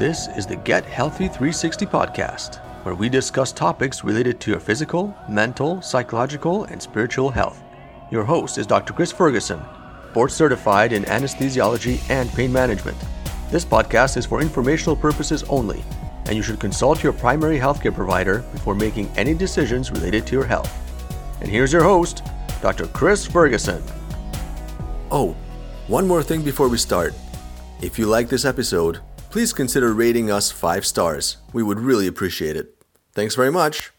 This is the Get Healthy 360 podcast, where we discuss topics related to your physical, mental, psychological, and spiritual health. Your host is Dr. Kris Ferguson, board certified in anesthesiology and pain management. This podcast is for informational purposes only, and you should consult your primary healthcare provider before making any decisions related to your health. And here's your host, Dr. Kris Ferguson. Oh, one more thing before we start. If you like this episode, please consider rating us five stars. We would really appreciate it. Thanks very much.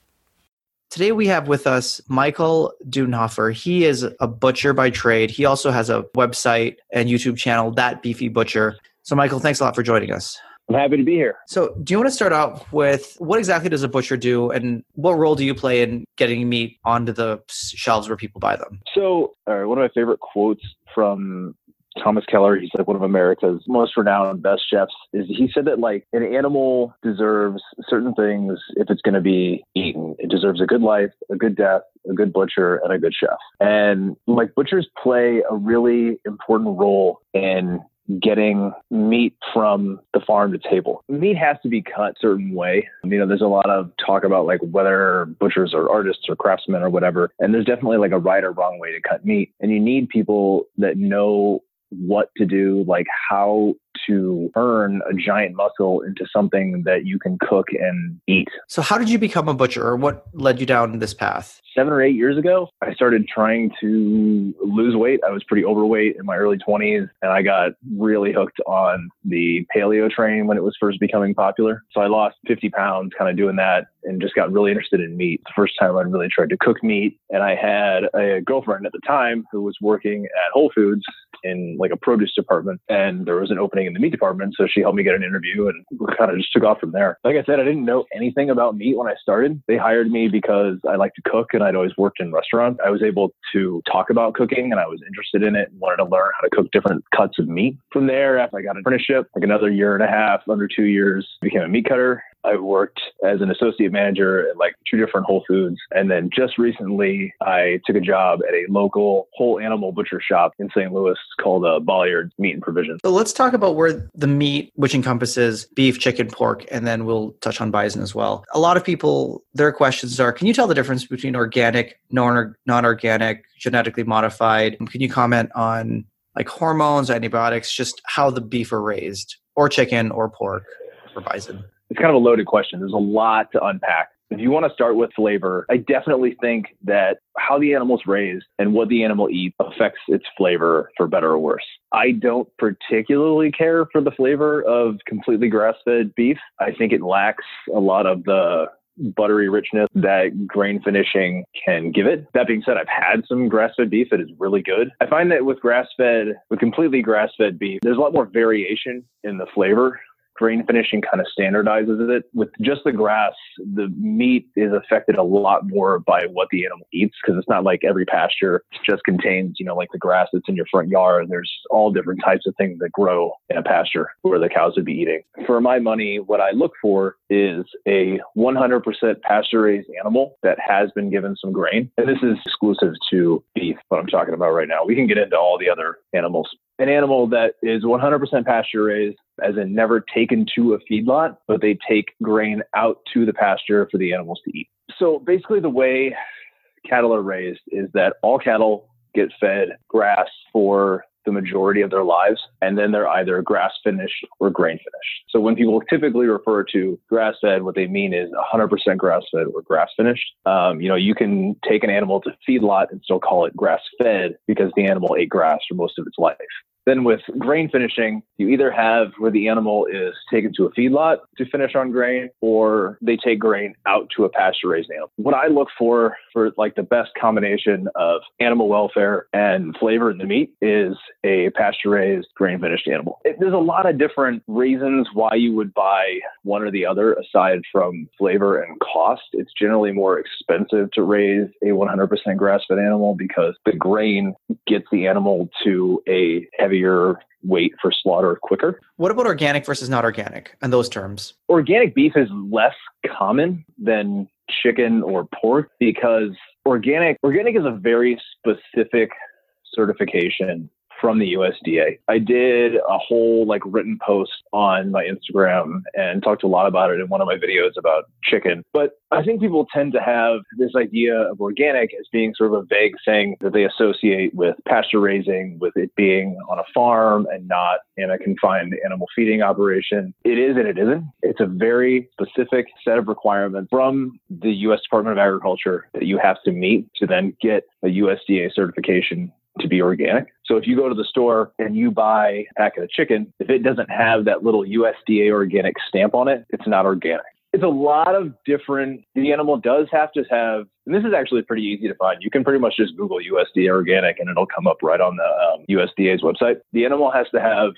Today we have with us Michael Dudenhoeffer. He is a butcher by trade. He also has a website and YouTube channel, That Beefy Butcher. So, Michael, thanks a lot for joining us. I'm happy to be here. So, do you want to start out with what exactly does a butcher do, and what role do you play in getting meat onto the shelves where people buy them? So, all right, one of my favorite quotes from Thomas Keller, he's like one of America's most renowned best chefs, is he said that like an animal deserves certain things if it's going to be eaten. It deserves a good life, a good death, a good butcher, and a good chef. And like butchers play a really important role in getting meat from the farm to table. Meat has to be cut a certain way. You know, there's a lot of talk about like whether butchers are artists or craftsmen or whatever. And there's definitely like a right or wrong way to cut meat. And you need people that know what to do, like how to turn a giant muscle into something that you can cook and eat. So, how did you become a butcher, or what led you down this path? Seven or eight years ago, I started trying to lose weight. I was pretty overweight in my early 20s, and I got really hooked on the paleo train when it was first becoming popular. So, I lost 50 pounds kind of doing that and just got really interested in meat. The first time I really tried to cook meat, and I had a girlfriend at the time who was working at Whole Foods in like a produce department and there was an opening in the meat department. So she helped me get an interview and kind of just took off from there. Like I said, I didn't know anything about meat when I started. They hired me because I like to cook and I'd always worked in restaurants. I was able to talk about cooking and I was interested in it and wanted to learn how to cook different cuts of meat. From there, after I got an apprenticeship, like another year and a half, under two years, became a meat cutter I worked as an associate manager at like two different Whole Foods. And then just recently, I took a job at a local whole animal butcher shop in St. Louis called uh, Bolyard Meat and Provision. So let's talk about where the meat, which encompasses beef, chicken, pork, and then we'll touch on bison as well. A lot of people, their questions are can you tell the difference between organic, non organic, genetically modified? Can you comment on like hormones, antibiotics, just how the beef are raised, or chicken, or pork, or bison? It's kind of a loaded question. There's a lot to unpack. If you want to start with flavor, I definitely think that how the animal's raised and what the animal eats affects its flavor for better or worse. I don't particularly care for the flavor of completely grass fed beef. I think it lacks a lot of the buttery richness that grain finishing can give it. That being said, I've had some grass fed beef that is really good. I find that with grass fed, with completely grass fed beef, there's a lot more variation in the flavor grain finishing kind of standardizes it. With just the grass, the meat is affected a lot more by what the animal eats because it's not like every pasture just contains, you know, like the grass that's in your front yard. There's all different types of things that grow in a pasture where the cows would be eating. For my money, what I look for is a 100% pasture raised animal that has been given some grain. And this is exclusive to beef, what I'm talking about right now. We can get into all the other animals an animal that is 100% pasture raised, as in never taken to a feedlot, but they take grain out to the pasture for the animals to eat. So basically, the way cattle are raised is that all cattle get fed grass for the majority of their lives, and then they're either grass finished or grain finished. So when people typically refer to grass fed, what they mean is 100% grass fed or grass finished. Um, you know, you can take an animal to feedlot and still call it grass fed because the animal ate grass for most of its life. Then with grain finishing, you either have where the animal is taken to a feedlot to finish on grain, or they take grain out to a pasture raised animal. What I look for for like the best combination of animal welfare and flavor in the meat is a pasture raised grain finished animal. It, there's a lot of different reasons why you would buy one or the other aside from flavor and cost. It's generally more expensive to raise a 100% grass fed animal because the grain gets the animal to a heavier weight for slaughter quicker. What about organic versus not organic and those terms? Organic beef is less common than chicken or pork because organic organic is a very specific certification from the USDA. I did a whole like written post on my Instagram and talked a lot about it in one of my videos about chicken. But I think people tend to have this idea of organic as being sort of a vague thing that they associate with pasture raising, with it being on a farm and not in a confined animal feeding operation. It is and it isn't. It's a very specific set of requirements from the U.S. Department of Agriculture that you have to meet to then get a USDA certification to be organic. So if you go to the store and you buy a packet of chicken, if it doesn't have that little USDA organic stamp on it, it's not organic. It's a lot of different, the animal does have to have, and this is actually pretty easy to find. You can pretty much just Google USDA organic and it'll come up right on the um, USDA's website. The animal has to have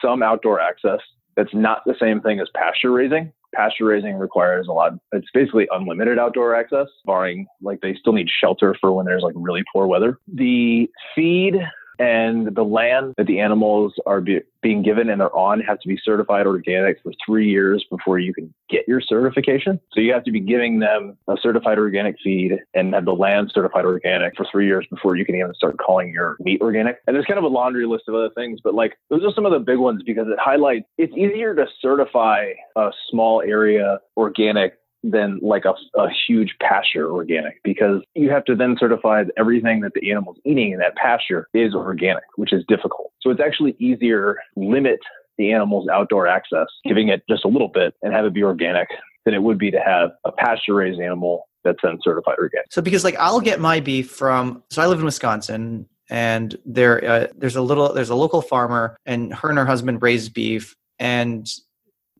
some outdoor access. That's not the same thing as pasture raising pasture raising requires a lot. It's basically unlimited outdoor access, barring like they still need shelter for when there's like really poor weather. The feed and the land that the animals are be, being given and they're on have to be certified organic for three years before you can get your certification. So you have to be giving them a certified organic feed and have the land certified organic for three years before you can even start calling your meat organic. And there's kind of a laundry list of other things, but like those are some of the big ones because it highlights it's easier to certify a small area organic than like a, a huge pasture organic because you have to then certify that everything that the animal's eating in that pasture is organic, which is difficult. So it's actually easier limit the animal's outdoor access, giving it just a little bit and have it be organic than it would be to have a pasture raised animal that's then certified organic. So because like I'll get my beef from so I live in Wisconsin and there uh, there's a little there's a local farmer and her and her husband raise beef and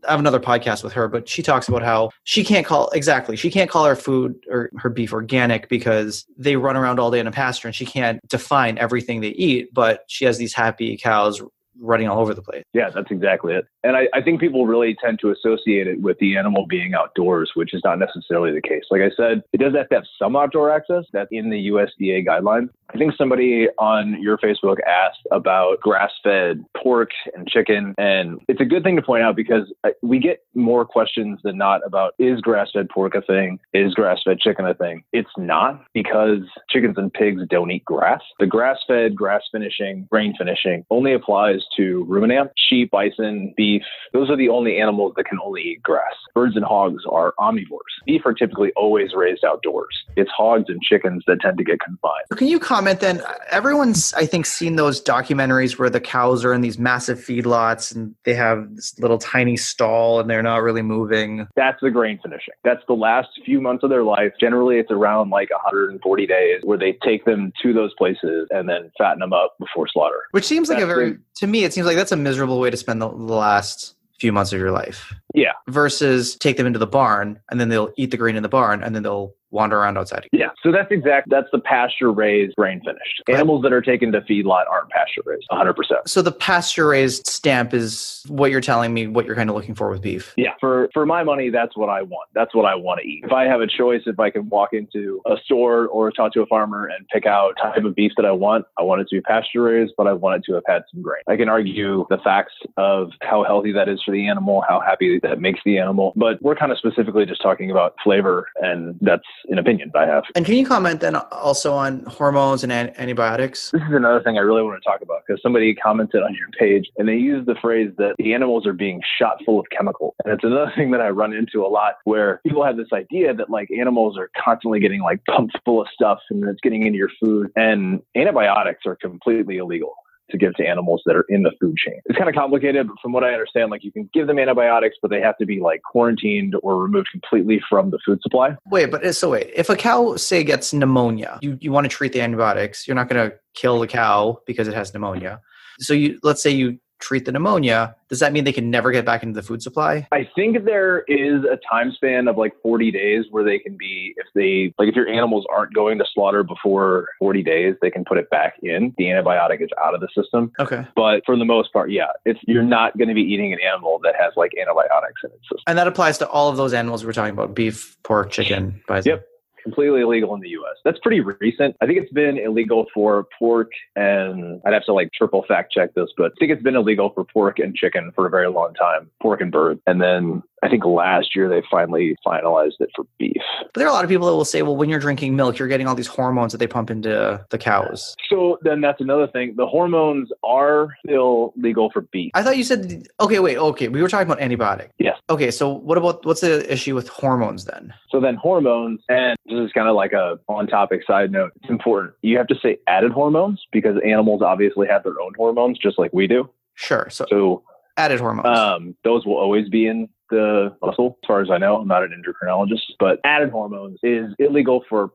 I have another podcast with her, but she talks about how she can't call exactly she can't call her food or her beef organic because they run around all day in a pasture and she can't define everything they eat. But she has these happy cows running all over the place. Yeah, that's exactly it. And I, I, think people really tend to associate it with the animal being outdoors, which is not necessarily the case. Like I said, it does have to have some outdoor access that's in the USDA guidelines. I think somebody on your Facebook asked about grass fed pork and chicken. And it's a good thing to point out because uh, we get more questions than not about is grass fed pork a thing? Is grass fed chicken a thing? It's not because chickens and pigs don't eat grass. The grass fed, grass finishing, grain finishing only applies to ruminant, sheep, bison, beef. Those are the only animals that can only eat grass. Birds and hogs are omnivores. Beef are typically always raised outdoors. It's hogs and chickens that tend to get confined. Can you comment then? Everyone's, I think, seen those documentaries where the cows are in these massive feedlots and they have this little tiny stall and they're not really moving. That's the grain finishing. That's the last few months of their life. Generally, it's around like 140 days where they take them to those places and then fatten them up before slaughter. Which seems like That's a very, the- to me, it seems like that's a miserable way to spend the, the last few months of your life. Yeah. Versus take them into the barn and then they'll eat the grain in the barn and then they'll wander around outside. Yeah. So that's exact. That's the pasture raised, grain finished. Animals that are taken to feedlot aren't pasture raised, 100%. So the pasture raised stamp is what you're telling me what you're kind of looking for with beef. Yeah. For for my money, that's what I want. That's what I want to eat. If I have a choice, if I can walk into a store or talk to a farmer and pick out type of beef that I want, I want it to be pasture raised, but I want it to have had some grain. I can argue the facts of how healthy that is for the animal, how happy that makes the animal, but we're kind of specifically just talking about flavor, and that's an opinion I have. And can you comment then also on hormones and an- antibiotics? This is another thing I really want to talk about because somebody commented on your page and they used the phrase that the animals are being shot full of chemicals. And it's another thing that I run into a lot where people have this idea that like animals are constantly getting like pumped full of stuff and it's getting into your food. And antibiotics are completely illegal to give to animals that are in the food chain. It's kind of complicated, but from what I understand, like you can give them antibiotics, but they have to be like quarantined or removed completely from the food supply. Wait, but so wait, if a cow say gets pneumonia, you, you want to treat the antibiotics, you're not going to kill the cow because it has pneumonia. So you let's say you treat the pneumonia, does that mean they can never get back into the food supply? I think there is a time span of like 40 days where they can be, if they, like if your animals aren't going to slaughter before 40 days, they can put it back in. The antibiotic is out of the system. Okay. But for the most part, yeah, it's, you're not going to be eating an animal that has like antibiotics in its system. And that applies to all of those animals we're talking about beef, pork, chicken, bison. Yep. Completely illegal in the US. That's pretty recent. I think it's been illegal for pork and I'd have to like triple fact check this, but I think it's been illegal for pork and chicken for a very long time, pork and bird. And then I think last year they finally finalized it for beef. But there are a lot of people that will say, well, when you're drinking milk, you're getting all these hormones that they pump into the cows. So then that's another thing. The hormones are still legal for beef. I thought you said, okay, wait, okay. We were talking about antibiotic. Yes. Okay, so what about what's the issue with hormones then? So then hormones, and this is kind of like a on topic side note. It's important. You have to say added hormones because animals obviously have their own hormones just like we do. Sure. So, So added hormones. um, those will always be in the muscle, as far as I know. I'm not an endocrinologist, but added hormones is illegal for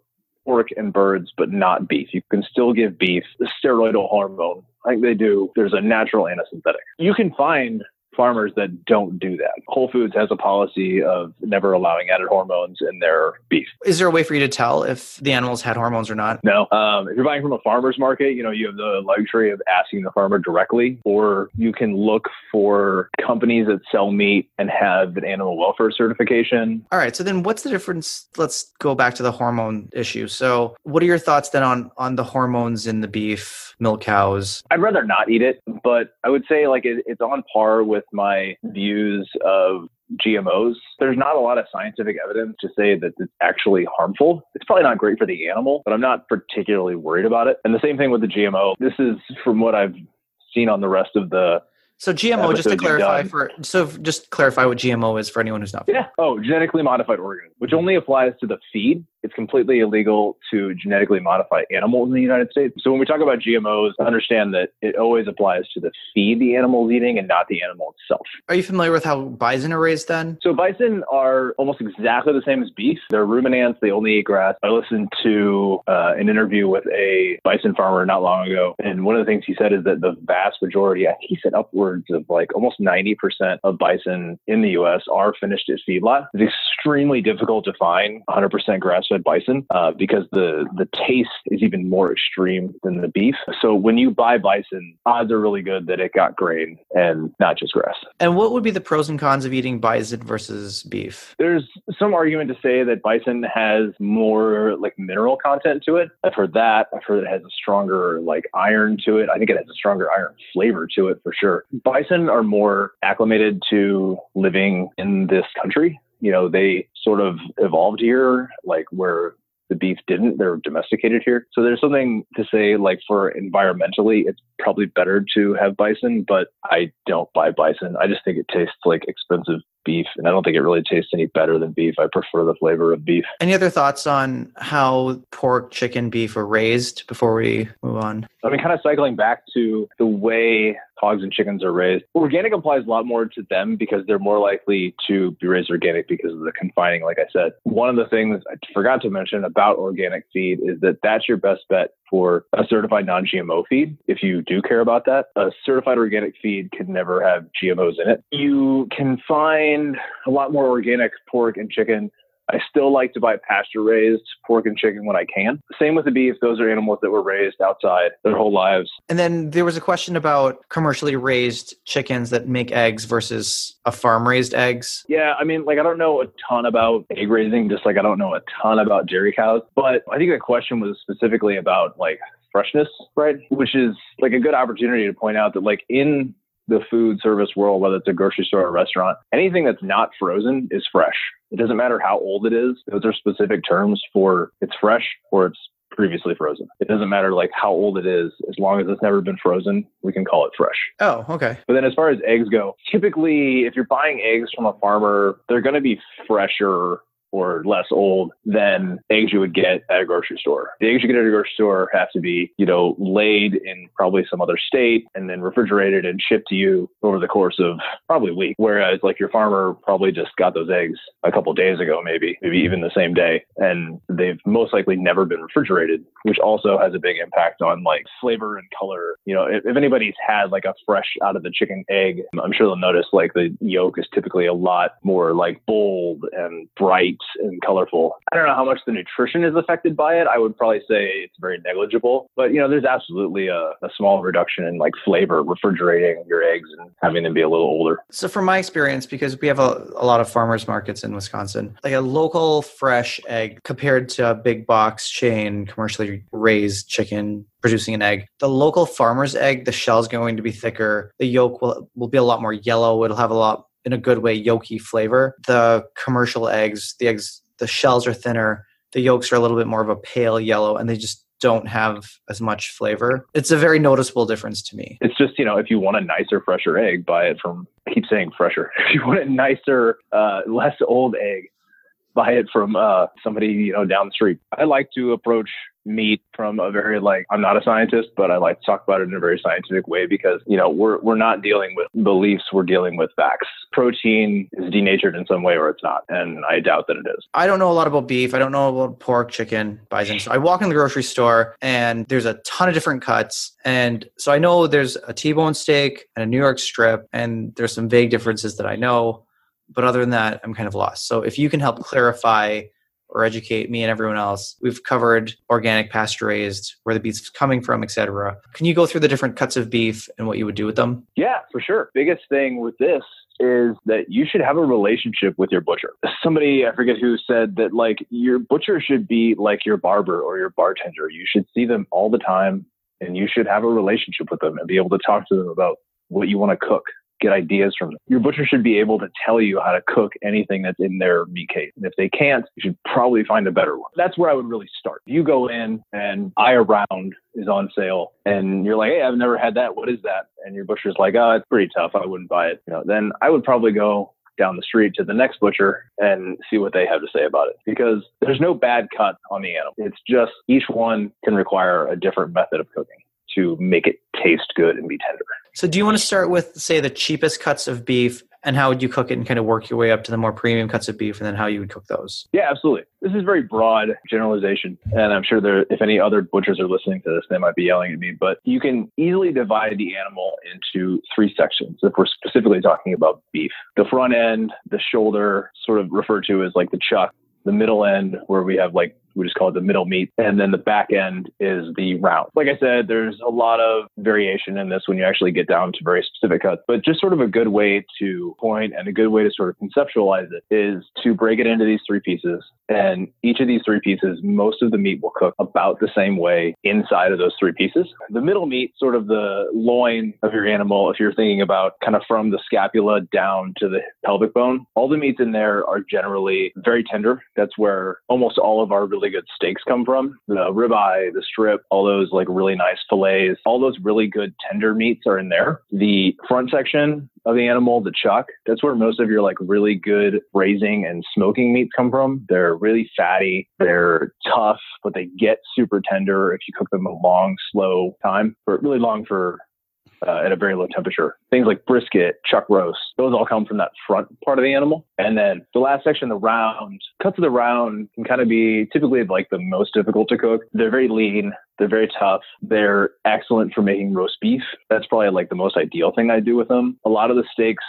pork and birds, but not beef. You can still give beef the steroidal hormone like they do. There's a natural anesthetic. You can find farmers that don't do that. Whole Foods has a policy of never allowing added hormones in their beef. Is there a way for you to tell if the animals had hormones or not? No. Um, if you're buying from a farmer's market, you know, you have the luxury of asking the farmer directly, or you can look for companies that sell meat and have an animal welfare certification. All right. So then what's the difference? Let's go back to the hormone issue. So what are your thoughts then on on the hormones in the beef, milk cows? I'd rather not eat it, but I would say like it, it's on par with my views of GMOs. There's not a lot of scientific evidence to say that it's actually harmful. It's probably not great for the animal, but I'm not particularly worried about it. And the same thing with the GMO. This is from what I've seen on the rest of the So GMO, just to clarify for so just clarify what GMO is for anyone who's not. Yeah. Oh, genetically modified organism, which only applies to the feed. It's completely illegal to genetically modify animals in the United States. So when we talk about GMOs, understand that it always applies to the feed the animal is eating and not the animal itself. Are you familiar with how bison are raised then? So bison are almost exactly the same as beef. They're ruminants. They only eat grass. I listened to uh, an interview with a bison farmer not long ago, and one of the things he said is that the vast majority, I think he said upwards of like almost 90% of bison in the U.S. are finished at feedlot. It's extremely difficult to find 100% grass-fed bison uh, because the the taste is even more extreme than the beef. So when you buy bison, odds are really good that it got grain and not just grass. And what would be the pros and cons of eating bison versus beef? There's some argument to say that bison has more like mineral content to it. I've heard that. I've heard it has a stronger like iron to it. I think it has a stronger iron flavor to it for sure. Bison are more acclimated to living in this country. You know, they sort of evolved here, like where the beef didn't. They're domesticated here. So there's something to say, like, for environmentally, it's probably better to have bison, but I don't buy bison. I just think it tastes like expensive beef, and I don't think it really tastes any better than beef. I prefer the flavor of beef. Any other thoughts on how pork, chicken, beef are raised before we move on? I mean, kind of cycling back to the way hogs and chickens are raised. Organic applies a lot more to them because they're more likely to be raised organic because of the confining, like I said. One of the things I forgot to mention about organic feed is that that's your best bet for a certified non GMO feed. If you do care about that, a certified organic feed can never have GMOs in it. You can find a lot more organic pork and chicken I still like to buy pasture raised pork and chicken when I can. Same with the beef. Those are animals that were raised outside their whole lives. And then there was a question about commercially raised chickens that make eggs versus a farm raised eggs. Yeah, I mean, like I don't know a ton about egg raising, just like I don't know a ton about dairy cows. But I think the question was specifically about like freshness, right? Which is like a good opportunity to point out that like in the food service world, whether it's a grocery store or a restaurant, anything that's not frozen is fresh. It doesn't matter how old it is. Those are specific terms for it's fresh or it's previously frozen. It doesn't matter like how old it is, as long as it's never been frozen, we can call it fresh. Oh, okay. But then as far as eggs go, typically if you're buying eggs from a farmer, they're going to be fresher or less old than eggs you would get at a grocery store. The eggs you get at a grocery store have to be, you know, laid in probably some other state and then refrigerated and shipped to you over the course of probably a week. Whereas like your farmer probably just got those eggs a couple days ago, maybe, maybe even the same day. And they've most likely never been refrigerated, which also has a big impact on like flavor and color. You know, if, if anybody's had like a fresh out of the chicken egg, I'm sure they'll notice like the yolk is typically a lot more like bold and bright and colorful. I don't know how much the nutrition is affected by it. I would probably say it's very negligible, but you know, there's absolutely a, a small reduction in like flavor, refrigerating your eggs and having them be a little older. So, from my experience, because we have a, a lot of farmers markets in Wisconsin, like a local fresh egg compared to a big box chain commercially raised chicken producing an egg. The local farmer's egg, the shell's going to be thicker. The yolk will, will be a lot more yellow. It'll have a lot, in a good way, yolky flavor. The commercial eggs, the eggs, the shells are thinner. The yolks are a little bit more of a pale yellow, and they just don't have as much flavor. It's a very noticeable difference to me. It's just, you know, if you want a nicer, fresher egg, buy it from, I keep saying fresher. If you want a nicer, uh, less old egg, buy it from uh, somebody you know down the street. I like to approach meat from a very like I'm not a scientist, but I like to talk about it in a very scientific way because you know we're we're not dealing with beliefs, we're dealing with facts. Protein is denatured in some way or it's not, and I doubt that it is. I don't know a lot about beef. I don't know about pork, chicken, bison. So I walk in the grocery store and there's a ton of different cuts, and so I know there's a T-bone steak and a New York strip, and there's some vague differences that I know but other than that, I'm kind of lost. So if you can help clarify or educate me and everyone else, we've covered organic, pasture raised, where the beef's coming from, etc. Can you go through the different cuts of beef and what you would do with them? Yeah, for sure. Biggest thing with this is that you should have a relationship with your butcher. Somebody, I forget who said that like your butcher should be like your barber or your bartender. You should see them all the time and you should have a relationship with them and be able to talk to them about what you want to cook get ideas from them. Your butcher should be able to tell you how to cook anything that's in their meat case. And if they can't, you should probably find a better one. That's where I would really start. You go in and eye around is on sale and you're like, Hey, I've never had that. What is that? And your butcher's like, Oh, it's pretty tough. I wouldn't buy it. You know, then I would probably go down the street to the next butcher and see what they have to say about it because there's no bad cut on the animal. It's just each one can require a different method of cooking to make it taste good and be tender. So, do you want to start with, say, the cheapest cuts of beef and how would you cook it and kind of work your way up to the more premium cuts of beef and then how you would cook those? Yeah, absolutely. This is very broad generalization. And I'm sure there, if any other butchers are listening to this, they might be yelling at me, but you can easily divide the animal into three sections if we're specifically talking about beef. The front end, the shoulder, sort of referred to as like the chuck, the middle end where we have like we just call it the middle meat. And then the back end is the round. Like I said, there's a lot of variation in this when you actually get down to very specific cuts, but just sort of a good way to point and a good way to sort of conceptualize it is to break it into these three pieces. And each of these three pieces, most of the meat will cook about the same way inside of those three pieces. The middle meat, sort of the loin of your animal, if you're thinking about kind of from the scapula down to the pelvic bone, all the meats in there are generally very tender. That's where almost all of our really really good steaks come from. The ribeye, the strip, all those like really nice fillets, all those really good tender meats are in there. The front section of the animal, the chuck, that's where most of your like really good braising and smoking meats come from. They're really fatty, they're tough, but they get super tender if you cook them a long, slow time, or really long for uh, at a very low temperature. Things like brisket, chuck roast, those all come from that front part of the animal. And then the last section, the round, cuts of the round can kind of be typically like the most difficult to cook. They're very lean. They're very tough. They're excellent for making roast beef. That's probably like the most ideal thing I do with them. A lot of the steaks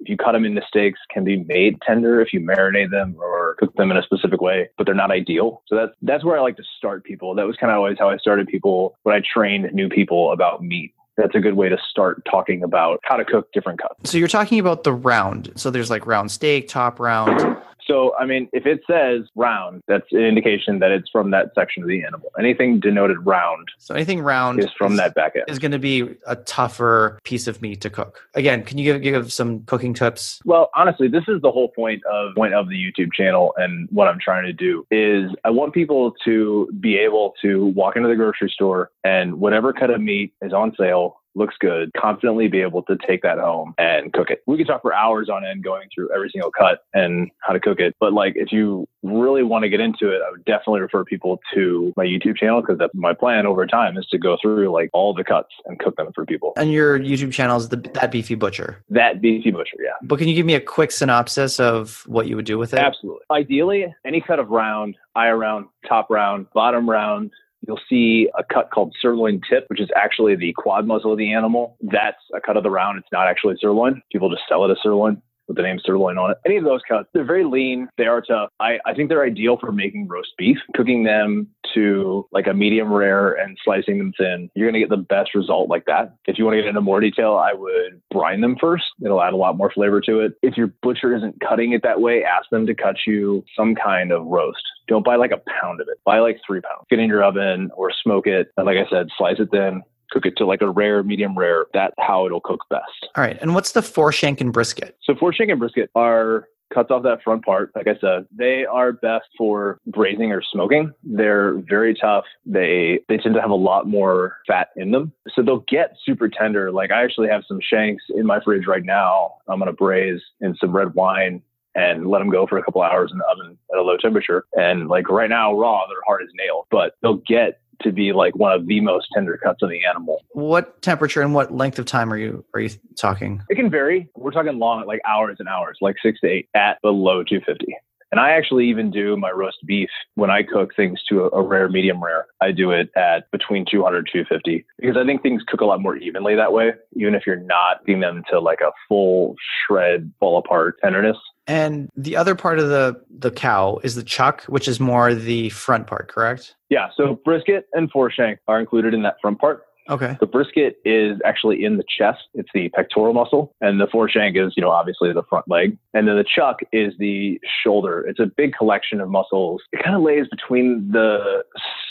if you cut them into steaks can be made tender if you marinate them or cook them in a specific way but they're not ideal so that's that's where i like to start people that was kind of always how i started people when i trained new people about meat that's a good way to start talking about how to cook different cuts. So you're talking about the round. So there's like round steak, top round. So, I mean, if it says round, that's an indication that it's from that section of the animal. Anything denoted round. So anything round is from is, that back end. Is going to be a tougher piece of meat to cook. Again, can you give, give some cooking tips? Well, honestly, this is the whole point of point of the YouTube channel and what I'm trying to do is I want people to be able to walk into the grocery store and whatever cut of meat is on sale looks good, confidently be able to take that home and cook it. We could talk for hours on end going through every single cut and how to cook it. But like if you really want to get into it, I would definitely refer people to my YouTube channel because that's my plan over time is to go through like all the cuts and cook them for people. And your YouTube channel is the that beefy butcher. That beefy butcher, yeah. But can you give me a quick synopsis of what you would do with it? Absolutely. Ideally, any cut of round, eye round, top round, bottom round, You'll see a cut called sirloin tip, which is actually the quad muscle of the animal. That's a cut of the round. It's not actually sirloin. People just sell it as sirloin. with the name sirloin on it. Any of those cuts, they're very lean. They are tough. I, I think they're ideal for making roast beef. Cooking them to like a medium rare and slicing them thin, you're going to get the best result like that. If you want to get into more detail, I would brine them first. It'll add a lot more flavor to it. If your butcher isn't cutting it that way, ask them to cut you some kind of roast. Don't buy like a pound of it. Buy like three pounds. Get in your oven or smoke it. And like I said, slice it thin cook it to like a rare, medium rare. That's how it'll cook best. All right. And what's the foreshank and brisket? So foreshank and brisket are cuts off that front part. Like I said, they are best for braising or smoking. They're very tough. They they tend to have a lot more fat in them. So they'll get super tender. Like I actually have some shanks in my fridge right now. I'm gonna braise in some red wine and let them go for a couple hours in the oven at a low temperature. And like right now, raw, they're hard as nails, but they'll get to be like one of the most tender cuts of the animal. What temperature and what length of time are you are you talking? It can vary. We're talking long, like hours and hours, like six to eight at below 250. And I actually even do my roast beef when I cook things to a, a, rare, medium rare. I do it at between 200 250 because I think things cook a lot more evenly that way, even if you're not getting them to like a full shred, fall apart tenderness. And the other part of the the cow is the chuck, which is more the front part, correct? Yeah. So brisket and foreshank are included in that front part. Okay. The brisket is actually in the chest. It's the pectoral muscle. And the foreshank is, you know, obviously the front leg. And then the chuck is the shoulder. It's a big collection of muscles. It kind of lays between the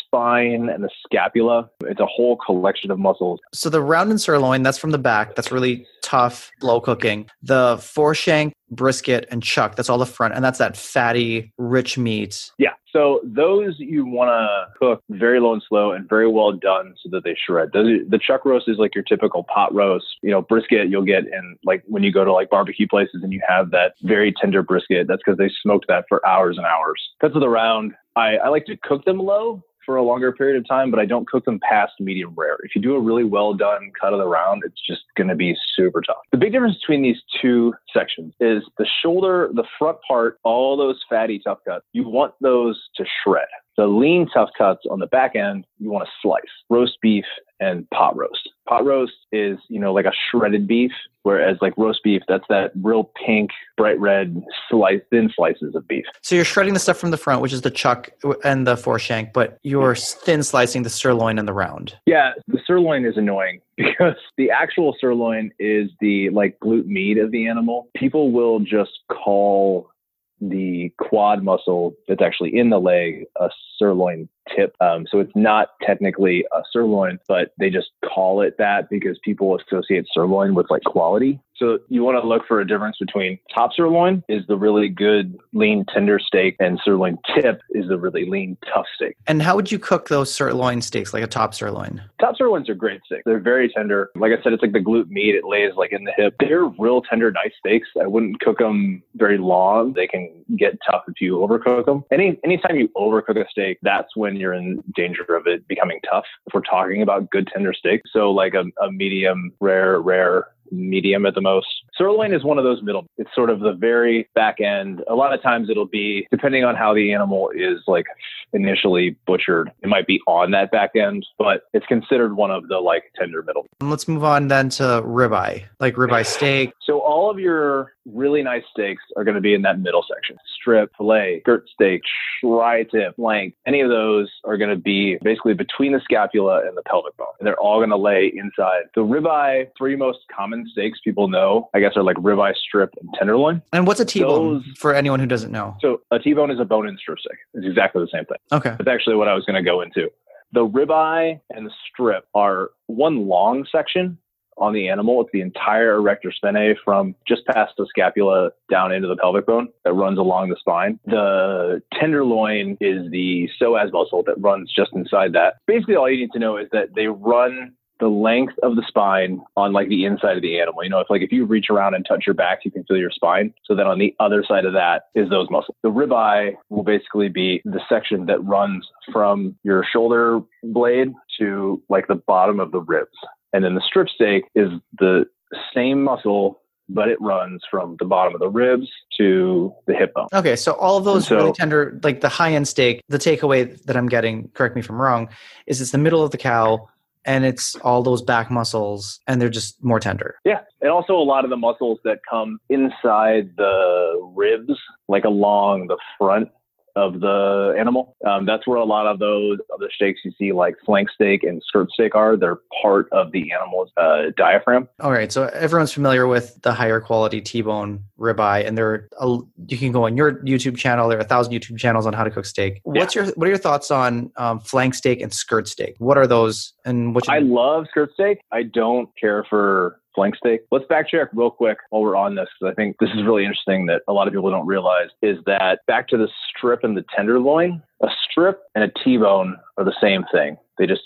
spine and the scapula. It's a whole collection of muscles. So the round and sirloin, that's from the back. That's really tough, low cooking. The foreshank, brisket, and chuck, that's all the front. And that's that fatty, rich meat. Yeah. So those you want to cook very low and slow and very well done so that they shred. The chuck roast is like your typical pot roast. You know, brisket you'll get in like when you go to like barbecue places and you have that very tender brisket. That's because they smoked that for hours and hours. Cuts of the round, I, I like to cook them low for a longer period of time, but I don't cook them past medium rare. If you do a really well done cut of the round, it's just going to be super tough. The big difference between these two sections is the shoulder, the front part, all those fatty tough cuts, you want those to shred. The lean tough cuts on the back end, you want to slice. Roast beef and pot roast. Pot roast is, you know, like a shredded beef, whereas like roast beef, that's that real pink, bright red slice, thin slices of beef. So you're shredding the stuff from the front, which is the chuck and the foreshank, but you're thin slicing the sirloin and the round. Yeah, the sirloin is annoying because the actual sirloin is the like glute meat of the animal. People will just call the quad muscle that's actually in the leg a sirloin tip. Um, so it's not technically a sirloin, but they just call it that because people associate sirloin with like quality. So you want to look for a difference between top sirloin is the really good lean tender steak and sirloin tip is the really lean tough steak. And how would you cook those sirloin steaks like a top sirloin? Top sirloins are great steaks. They're very tender. Like I said, it's like the glute meat. It lays like in the hip. They're real tender, nice steaks. I wouldn't cook them very long. They can get tough if you overcook them. Any anytime you overcook a steak, that's when you're in danger of it becoming tough. If we're talking about good tender steak, so like a, a medium rare, rare medium at the most. Sirloin is one of those middle. It's sort of the very back end. A lot of times it'll be depending on how the animal is like initially butchered. It might be on that back end, but it's considered one of the like tender middle. Let's move on then to ribeye, like ribeye steak. So all of your really nice steaks are going to be in that middle section. Strip, fillet, skirt steak, tri-tip, flank. Any of those are going to be basically between the scapula and the pelvic bone. And they're all going to lay inside. The ribeye, three most common steaks people know, I guess, are like ribeye, strip, and tenderloin. And what's a T-bone those, for anyone who doesn't know? So a T-bone is a bone in strip steak. It's exactly the same thing. Okay. That's actually what I was going to go into. The ribeye and the strip are one long section on the animal. It's the entire erector spinae from just past the scapula down into the pelvic bone that runs along the spine. The tenderloin is the psoas muscle that runs just inside that. Basically, all you need to know is that they run the length of the spine on like the inside of the animal. You know, if like if you reach around and touch your back, you can feel your spine. So then on the other side of that is those muscles. The ribeye will basically be the section that runs from your shoulder blade to like the bottom of the ribs. And then the strip steak is the same muscle, but it runs from the bottom of the ribs to the hip bone. Okay, so all of those so, really tender, like the high end steak, the takeaway that I'm getting, correct me if I'm wrong, is it's the middle of the cow and it's all those back muscles and they're just more tender. Yeah. And also a lot of the muscles that come inside the ribs, like along the front of the animal. Um, that's where a lot of those other steaks you see, like flank steak and skirt steak, are. They're part of the animal's uh, diaphragm. All right, so everyone's familiar with the higher quality T-bone ribeye, and there a, you can go on your YouTube channel. There are a thousand YouTube channels on how to cook steak. What's yeah. your what are your thoughts on um, flank steak and skirt steak? What are those, and what? I love skirt steak. I don't care for flank steak. Let's backtrack real quick while we're on this because I think this is really interesting that a lot of people don't realize is that back to the strip and the tenderloin, a strip and a T-bone are the same thing. They just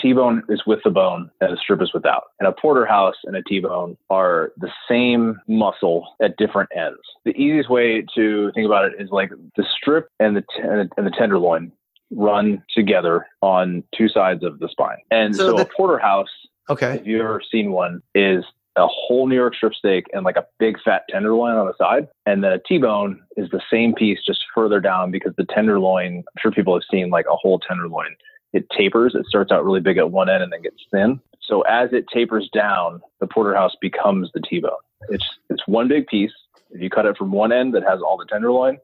T-bone is with the bone and a strip is without. And a porterhouse and a T-bone are the same muscle at different ends. The easiest way to think about it is like the strip and the t- and the tenderloin run together on two sides of the spine. And so, so the, a porterhouse Okay. If you've ever seen one, is a whole New York strip steak and like a big fat tenderloin on the side. And then a T-bone is the same piece just further down because the tenderloin, I'm sure people have seen like a whole tenderloin. It tapers. It starts out really big at one end and then gets thin. So as it tapers down, the porterhouse becomes the T-bone. It's it's one big piece. If you cut it from one end that has all the tenderloin,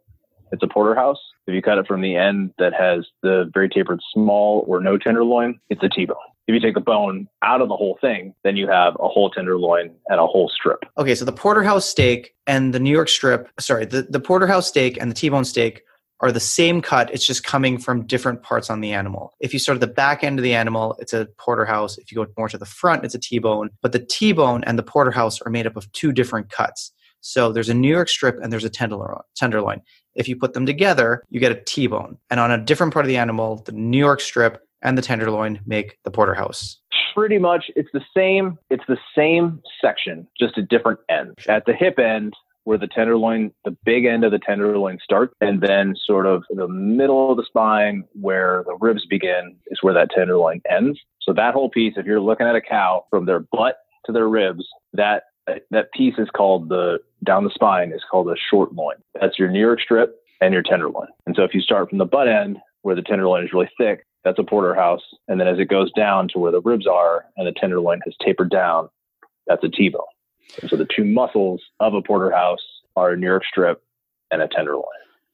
it's a porterhouse. If you cut it from the end that has the very tapered small or no tenderloin, it's a T-bone. If you take the bone out of the whole thing, then you have a whole tenderloin and a whole strip. Okay, so the porterhouse steak and the New York strip, sorry, the, the porterhouse steak and the T-bone steak are the same cut. It's just coming from different parts on the animal. If you start at the back end of the animal, it's a porterhouse. If you go more to the front, it's a T-bone. But the T-bone and the porterhouse are made up of two different cuts. So there's a New York strip and there's a tenderloin. tenderloin. If you put them together, you get a T-bone. And on a different part of the animal, the New York strip and the tenderloin make the porterhouse? Pretty much, it's the same. It's the same section, just a different end. At the hip end, where the tenderloin, the big end of the tenderloin starts, and then sort of the middle of the spine where the ribs begin is where that tenderloin ends. So that whole piece, if you're looking at a cow from their butt to their ribs, that that piece is called the down the spine is called a short loin. That's your New York strip and your tenderloin. And so if you start from the butt end where the tenderloin is really thick, that's a porterhouse. And then as it goes down to where the ribs are and the tenderloin has tapered down, that's a T-bone. And so the two muscles of a porterhouse are a New York strip and a tenderloin.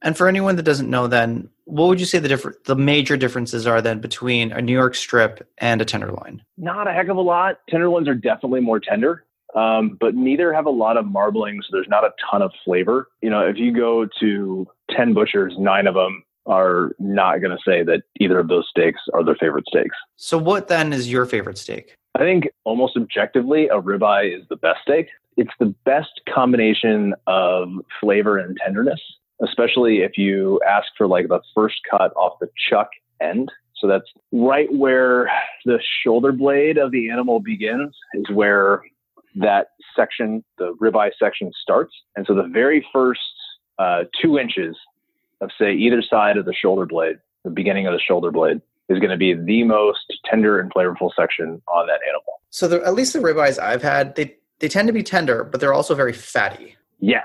And for anyone that doesn't know, then what would you say the different, the major differences are then between a New York strip and a tenderloin? Not a heck of a lot. Tenderloins are definitely more tender, um, but neither have a lot of marbling, so there's not a ton of flavor. You know, if you go to ten butchers, nine of them are not going to say that either of those steaks are their favorite steaks. So, what then is your favorite steak? I think almost objectively, a ribeye is the best steak. It's the best combination of flavor and tenderness, especially if you ask for like the first cut off the chuck end. So that's right where the shoulder blade of the animal begins, is where that section, the ribeye section, starts. And so the very first uh, two inches of say either side of the shoulder blade, the beginning of the shoulder blade, is going to be the most tender and flavorful section on that animal. So the, at least the ribeyes I've had, they they tend to be tender, but they're also very fatty. Yes.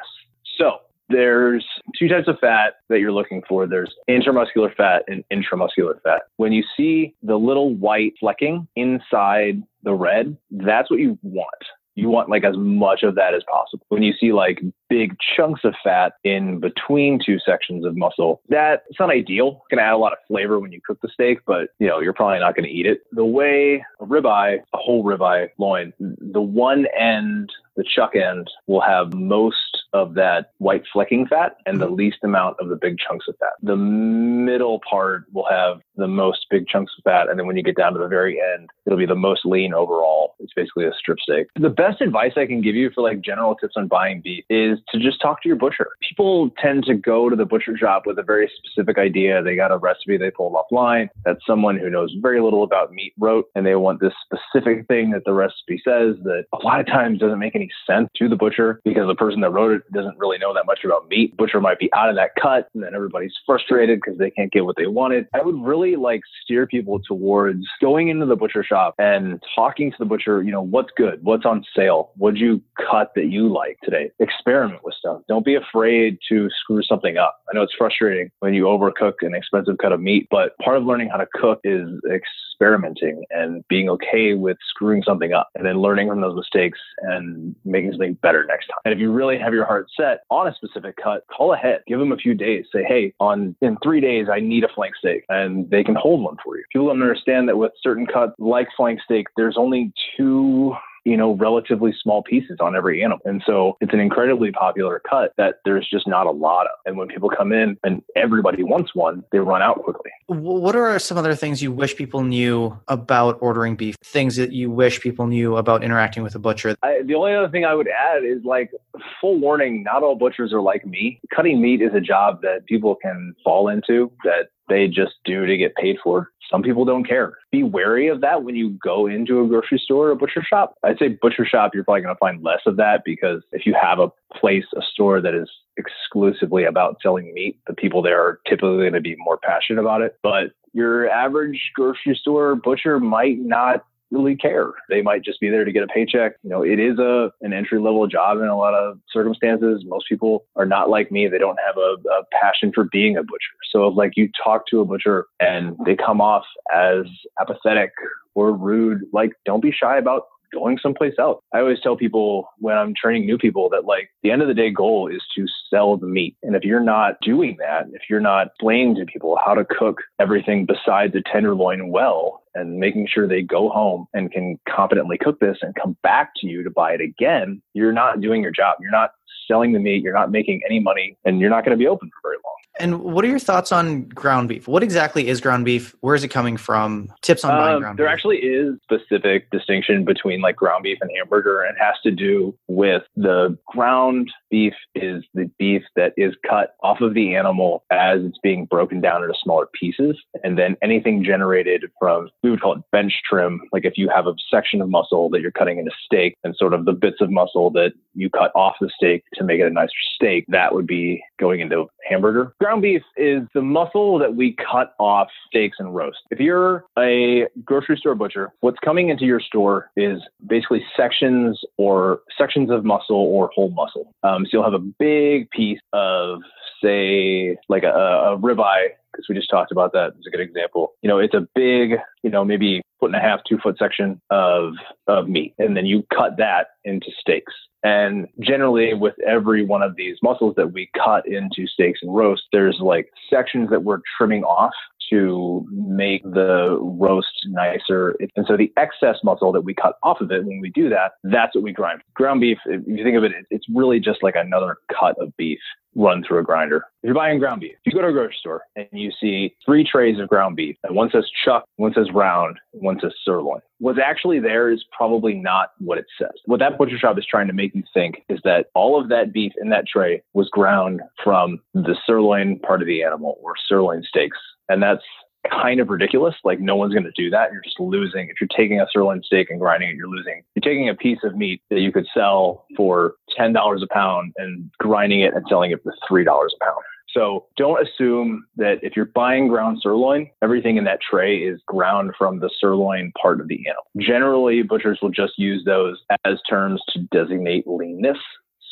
So there's two types of fat that you're looking for. There's intermuscular fat and intramuscular fat. When you see the little white flecking inside the red, that's what you want you want like as much of that as possible. When you see like big chunks of fat in between two sections of muscle, that it's not ideal. It can add a lot of flavor when you cook the steak, but you know, you're probably not going to eat it. The way a ribeye, a whole ribeye loin, the one end, the chuck end will have most of that white flecking fat and the mm-hmm. least amount of the big chunks of fat. The middle part will have the most big chunks of fat. And then when you get down to the very end, it'll be the most lean overall. It's basically a strip steak. The best advice I can give you for like general tips on buying beef is to just talk to your butcher. People tend to go to the butcher shop with a very specific idea. They got a recipe they pulled offline that someone who knows very little about meat wrote, and they want this specific thing that the recipe says that a lot of times doesn't make any sense to the butcher because the person that wrote it doesn't really know that much about meat. Butcher might be out of that cut, and then everybody's frustrated because they can't get what they wanted. I would really like steer people towards going into the butcher shop and talking to the butcher, you know, what's good, what's on sale, what'd you cut that you like today? Experiment experiment with stuff. Don't be afraid to screw something up. I know it's frustrating when you overcook an expensive cut of meat, but part of learning how to cook is experimenting and being okay with screwing something up and then learning from those mistakes and making something better next time. And if you really have your heart set on a specific cut, call ahead. Give them a few days. Say, hey, on in three days I need a flank steak, and they can hold one for you. People don't understand that with certain cuts like flank steak, there's only two you know, relatively small pieces on every animal. And so it's an incredibly popular cut that there's just not a lot of. And when people come in and everybody wants one, they run out quickly. What are some other things you wish people knew about ordering beef? Things that you wish people knew about interacting with a butcher? I, the only other thing I would add is like full warning, not all butchers are like me. Cutting meat is a job that people can fall into that they just do to get paid for. Some people don't care. Be wary of that when you go into a grocery store or a butcher shop. I'd say butcher shop, you're probably going to find less of that because if you have a place, a store that is exclusively about selling meat, the people there are typically going to be more passionate about it. But your average grocery store butcher might not really care. They might just be there to get a paycheck. You know, it is a an entry level job in a lot of circumstances. Most people are not like me. They don't have a, a passion for being a butcher. So if like you talk to a butcher and they come off as apathetic or rude, like don't be shy about going someplace else. I always tell people when I'm training new people that like the end of the day goal is to sell the meat. And if you're not doing that, if you're not explaining to people how to cook everything besides a tenderloin well and making sure they go home and can competently cook this and come back to you to buy it again, you're not doing your job. You're not selling the meat, you're not making any money, and you're not going to be open for very long. And what are your thoughts on ground beef? What exactly is ground beef? Where is it coming from? Tips on buying um, ground there beef. There actually is specific distinction between like ground beef and hamburger, and it has to do with the ground beef is the beef that is cut off of the animal as it's being broken down into smaller pieces, and then anything generated from we would call it bench trim. Like if you have a section of muscle that you're cutting into steak, and sort of the bits of muscle that you cut off the steak to make it a nicer steak, that would be going into hamburger. Ground beef is the muscle that we cut off steaks and roast. If you're a grocery store butcher, what's coming into your store is basically sections or sections of muscle or whole muscle. Um, so you'll have a big piece of say like a, a ribeye because we just talked about that as a good example. You know, it's a big, you know, maybe foot and a half, two foot section of of meat, and then you cut that into steaks. And generally, with every one of these muscles that we cut into steaks and roast, there's like sections that we're trimming off to make the roast nicer. And so the excess muscle that we cut off of it when we do that, that's what we grind. Ground beef, if you think of it, it's really just like another cut of beef run through a grinder. If you're buying ground beef, if you go to a grocery store and you see three trays of ground beef, and one says chuck, one says round, one says sirloin, what's actually there is probably not what it says. What that butcher shop is trying to make you think is that all of that beef in that tray was ground from the sirloin part of the animal or sirloin steaks. And that's kind of ridiculous. Like no one's going to do that. You're just losing. If you're taking a sirloin steak and grinding it, you're losing. You're taking a piece of meat that you could sell for ten dollars a pound and grinding it and selling it for three dollars a pound. So don't assume that if you're buying ground sirloin, everything in that tray is ground from the sirloin part of the animal. Generally, butchers will just use those as terms to designate leanness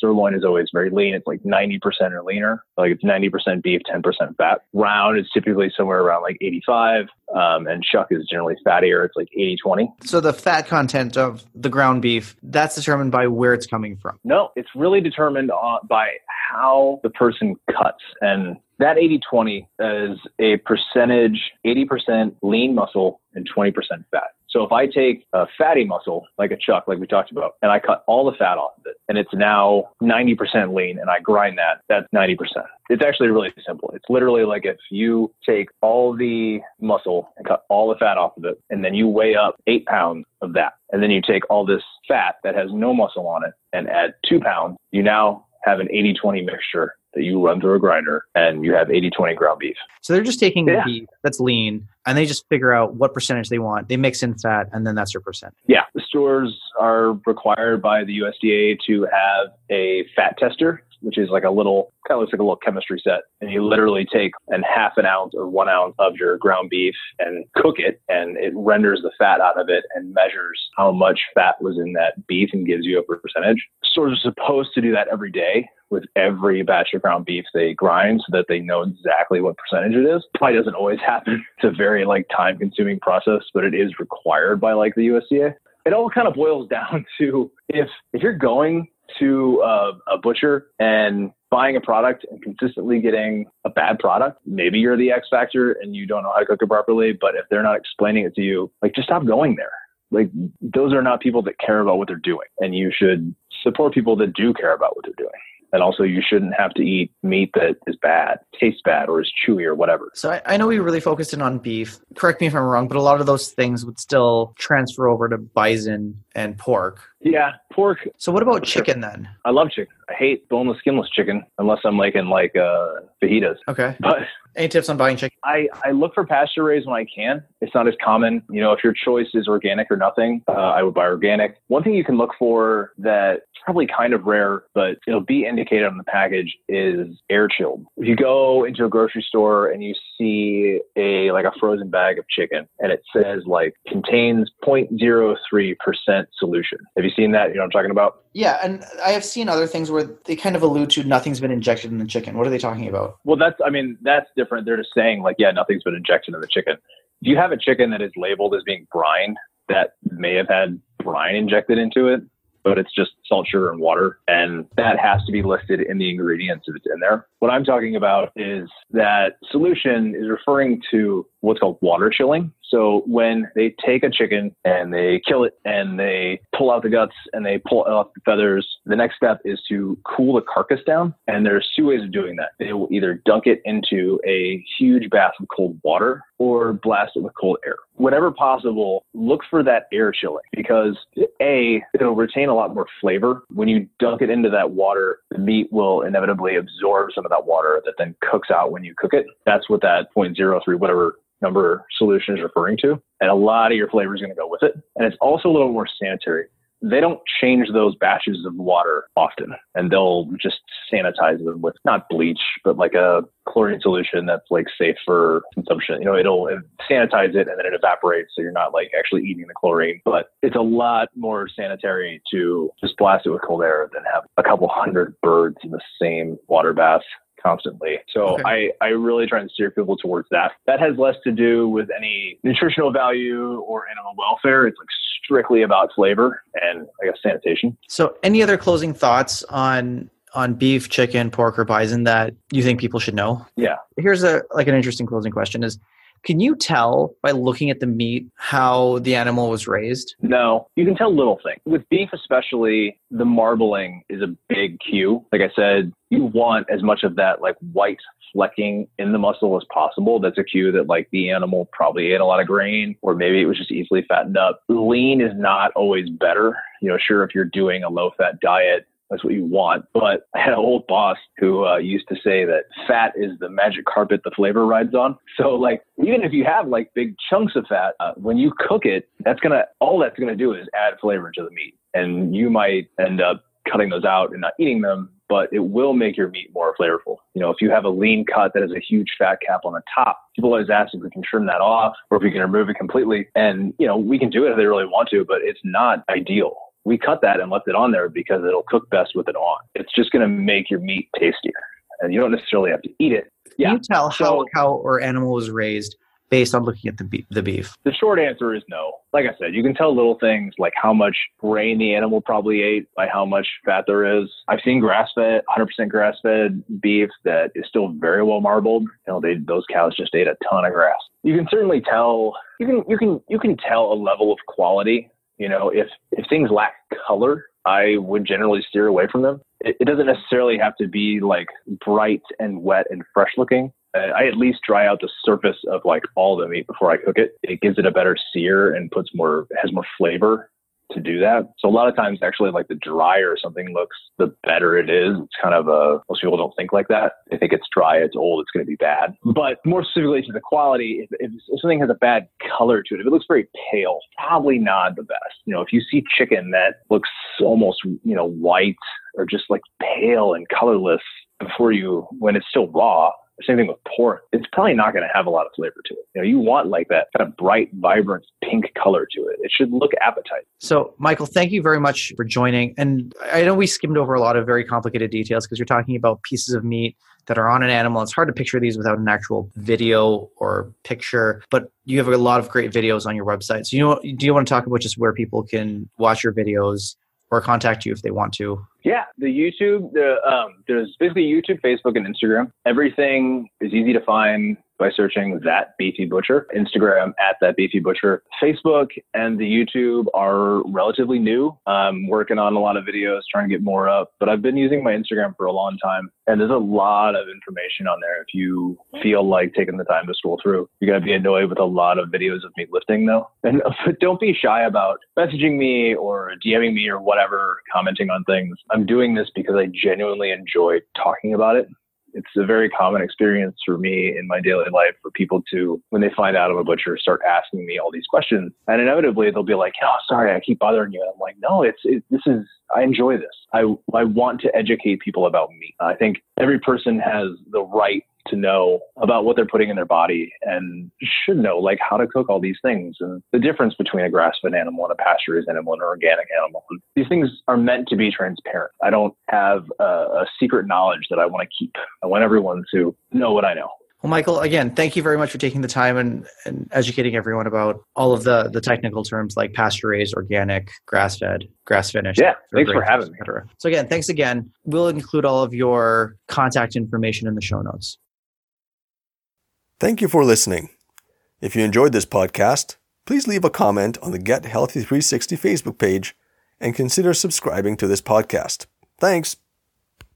Sirloin is always very lean. It's like 90% or leaner. Like it's 90% beef, 10% fat. Round is typically somewhere around like 85. Um, and chuck is generally fattier. It's like 80 20. So the fat content of the ground beef, that's determined by where it's coming from? No, it's really determined by how the person cuts. And that 80 20 is a percentage 80% lean muscle and 20% fat. So if I take a fatty muscle, like a chuck, like we talked about, and I cut all the fat off of it, and it's now 90% lean, and I grind that, that's 90%. It's actually really simple. It's literally like if you take all the muscle and cut all the fat off of it, and then you weigh up eight pounds of that, and then you take all this fat that has no muscle on it and add two pounds, you now have an 80 20 mixture that you run through a grinder and you have 80 20 ground beef. So they're just taking yeah. beef that's lean and they just figure out what percentage they want. They mix in fat and then that's your percent. Yeah. The stores are required by the USDA to have a fat tester which is like a little, kind of looks like a little chemistry set. And you literally take an half an ounce or one ounce of your ground beef and cook it, and it renders the fat out of it and measures how much fat was in that beef and gives you a percentage. Sort of supposed to do that every day with every batch of ground beef they grind so that they know exactly what percentage it is. Probably doesn't always happen. It's a very like time consuming process, but it is required by like the USDA. It all kind of boils down to if if you're going to a, a butcher and buying a product and consistently getting a bad product, maybe you're the X factor and you don't know how to cook it properly. But if they're not explaining it to you, like just stop going there. Like those are not people that care about what they're doing, and you should support people that do care about what they're doing. And also, you shouldn't have to eat meat that is bad, tastes bad, or is chewy or whatever. So I, I, know we really focused in on beef. Correct me if I'm wrong, but a lot of those things would still transfer over to bison and pork. Yeah, pork. So what about chicken then? I love chicken. I hate boneless, skinless chicken unless I'm making like uh, fajitas. Okay. But any tips on buying chicken? I, I look for pasture raised when I can. It's not as common. You know, if your choice is organic or nothing, uh, I would buy organic. One thing you can look for that probably kind of rare, but it'll be indicated on the package is air chilled. If you go into a grocery store and you see a like a frozen bag of chicken and it says like contains 0.03% solution. Have you seen that? You know what I'm talking about? Yeah, and I have seen other things where they kind of allude to nothing's been injected in the chicken. What are they talking about? Well, that's I mean, that's different. They're just saying like, yeah, nothing's been injected in the chicken. If you have a chicken that is labeled as being brine, that may have had brine injected into it but it's just salt, sugar, and water. And that has to be listed in the ingredients if it's in there. What I'm talking about is that solution is referring to what's called water chilling. So when they take a chicken and they kill it and they pull out the guts and they pull off the feathers, the next step is to cool the carcass down. And there's two ways of doing that. They will either dunk it into a huge bath of cold water or blast it with cold air. Whenever possible, look for that air chilling because A, it'll retain a lot more flavor. When you dunk it into that water, the meat will inevitably absorb some of that water that then cooks out when you cook it. That's what that 0.03, whatever number solution is referring to. And a lot of your flavor is going to go with it. And it's also a little more sanitary. They don't change those batches of water often, and they'll just sanitize them with not bleach, but like a chlorine solution that's like safe for consumption. You know, it'll sanitize it and then it evaporates, so you're not like actually eating the chlorine. But it's a lot more sanitary to just blast it with cold air than have a couple hundred birds in the same water bath constantly. So okay. I, I really try and steer people towards that. That has less to do with any nutritional value or animal welfare. It's like strictly about flavor and I guess sanitation. So any other closing thoughts on on beef, chicken, pork, or bison that you think people should know? Yeah. Here's a like an interesting closing question is can you tell by looking at the meat how the animal was raised? No, you can tell little things. With beef, especially, the marbling is a big cue. Like I said, you want as much of that like white flecking in the muscle as possible. That's a cue that like the animal probably ate a lot of grain or maybe it was just easily fattened up. Lean is not always better. You know, sure, if you're doing a low fat diet, that's what you want. But I had an old boss who uh, used to say that fat is the magic carpet the flavor rides on. So like even if you have like big chunks of fat, uh, when you cook it, that's gonna all that's gonna do is add flavor to the meat, and you might end up cutting those out and not eating them. But it will make your meat more flavorful. You know, if you have a lean cut that has a huge fat cap on the top, people always ask if we can trim that off or if we can remove it completely. And, you know, we can do it if they really want to, but it's not ideal we cut that and left it on there because it'll cook best with it on. It's just going to make your meat tastier, and you don't necessarily have to eat it. Yeah. Can you tell so, how cow or animal was raised based on looking at the beef, the beef? The short answer is no. Like I said, you can tell little things like how much grain the animal probably ate by how much fat there is. I've seen grass-fed, 100% grass-fed beef that is still very well marbled. You know, they those cows just ate a ton of grass. You can certainly tell. You can you can you can tell a level of quality you know, if if things lack color, I would generally steer away from them. It, it doesn't necessarily have to be like bright and wet and fresh looking. Uh, I at least dry out the surface of like all the meat before I cook it. It gives it a better sear and puts more has more flavor to do that. So a lot of times, actually, like the drier something looks, the better it is. It's kind of a most people don't think like that. They think it's dry, it's old, it's going to be bad. But more specifically to the quality, if, if, something has a bad color to it, if it looks very pale, probably not the best. You know, if you see chicken that looks almost you know white or just like pale and colorless before you when it's still raw same thing with pork. It's probably not going to have a lot of flavor to it. You know, you want like that kind of bright, vibrant pink color to it. It should look appetizing. So, Michael, thank you very much for joining. And I know we skimmed over a lot of very complicated details because you're talking about pieces of meat that are on an animal. It's hard to picture these without an actual video or picture, but you have a lot of great videos on your website. So, you know, do you want to talk about just where people can watch your videos or contact you if they want to? Yeah, the YouTube, the um, there's basically YouTube, Facebook, and Instagram. Everything is easy to find by searching that beefy butcher, Instagram at that beefy butcher. Facebook and the YouTube are relatively new. I'm working on a lot of videos, trying to get more up, but I've been using my Instagram for a long time. And there's a lot of information on there if you feel like taking the time to scroll through. You're going to be annoyed with a lot of videos of me lifting though. And don't be shy about messaging me or DMing me or whatever, commenting on things. I'm doing this because I genuinely enjoy talking about it it's a very common experience for me in my daily life for people to, when they find out I'm a butcher, start asking me all these questions. And inevitably they'll be like, oh, sorry, I keep bothering you. And I'm like, no, it's, it, this is, I enjoy this. I, I want to educate people about meat. I think every person has the right to know about what they're putting in their body and should know like how to cook all these things and the difference between a grass-fed animal and a pasture-raised animal and an organic animal. These things are meant to be transparent. I don't have a, a secret knowledge that I want to keep. I want everyone to know what I know. Well, Michael, again, thank you very much for taking the time and, and educating everyone about all of the, the technical terms like pasture raised, organic, grass fed, grass finished. Yeah, thanks for having me. So, again, thanks again. We'll include all of your contact information in the show notes. Thank you for listening. If you enjoyed this podcast, please leave a comment on the Get Healthy 360 Facebook page and consider subscribing to this podcast. Thanks.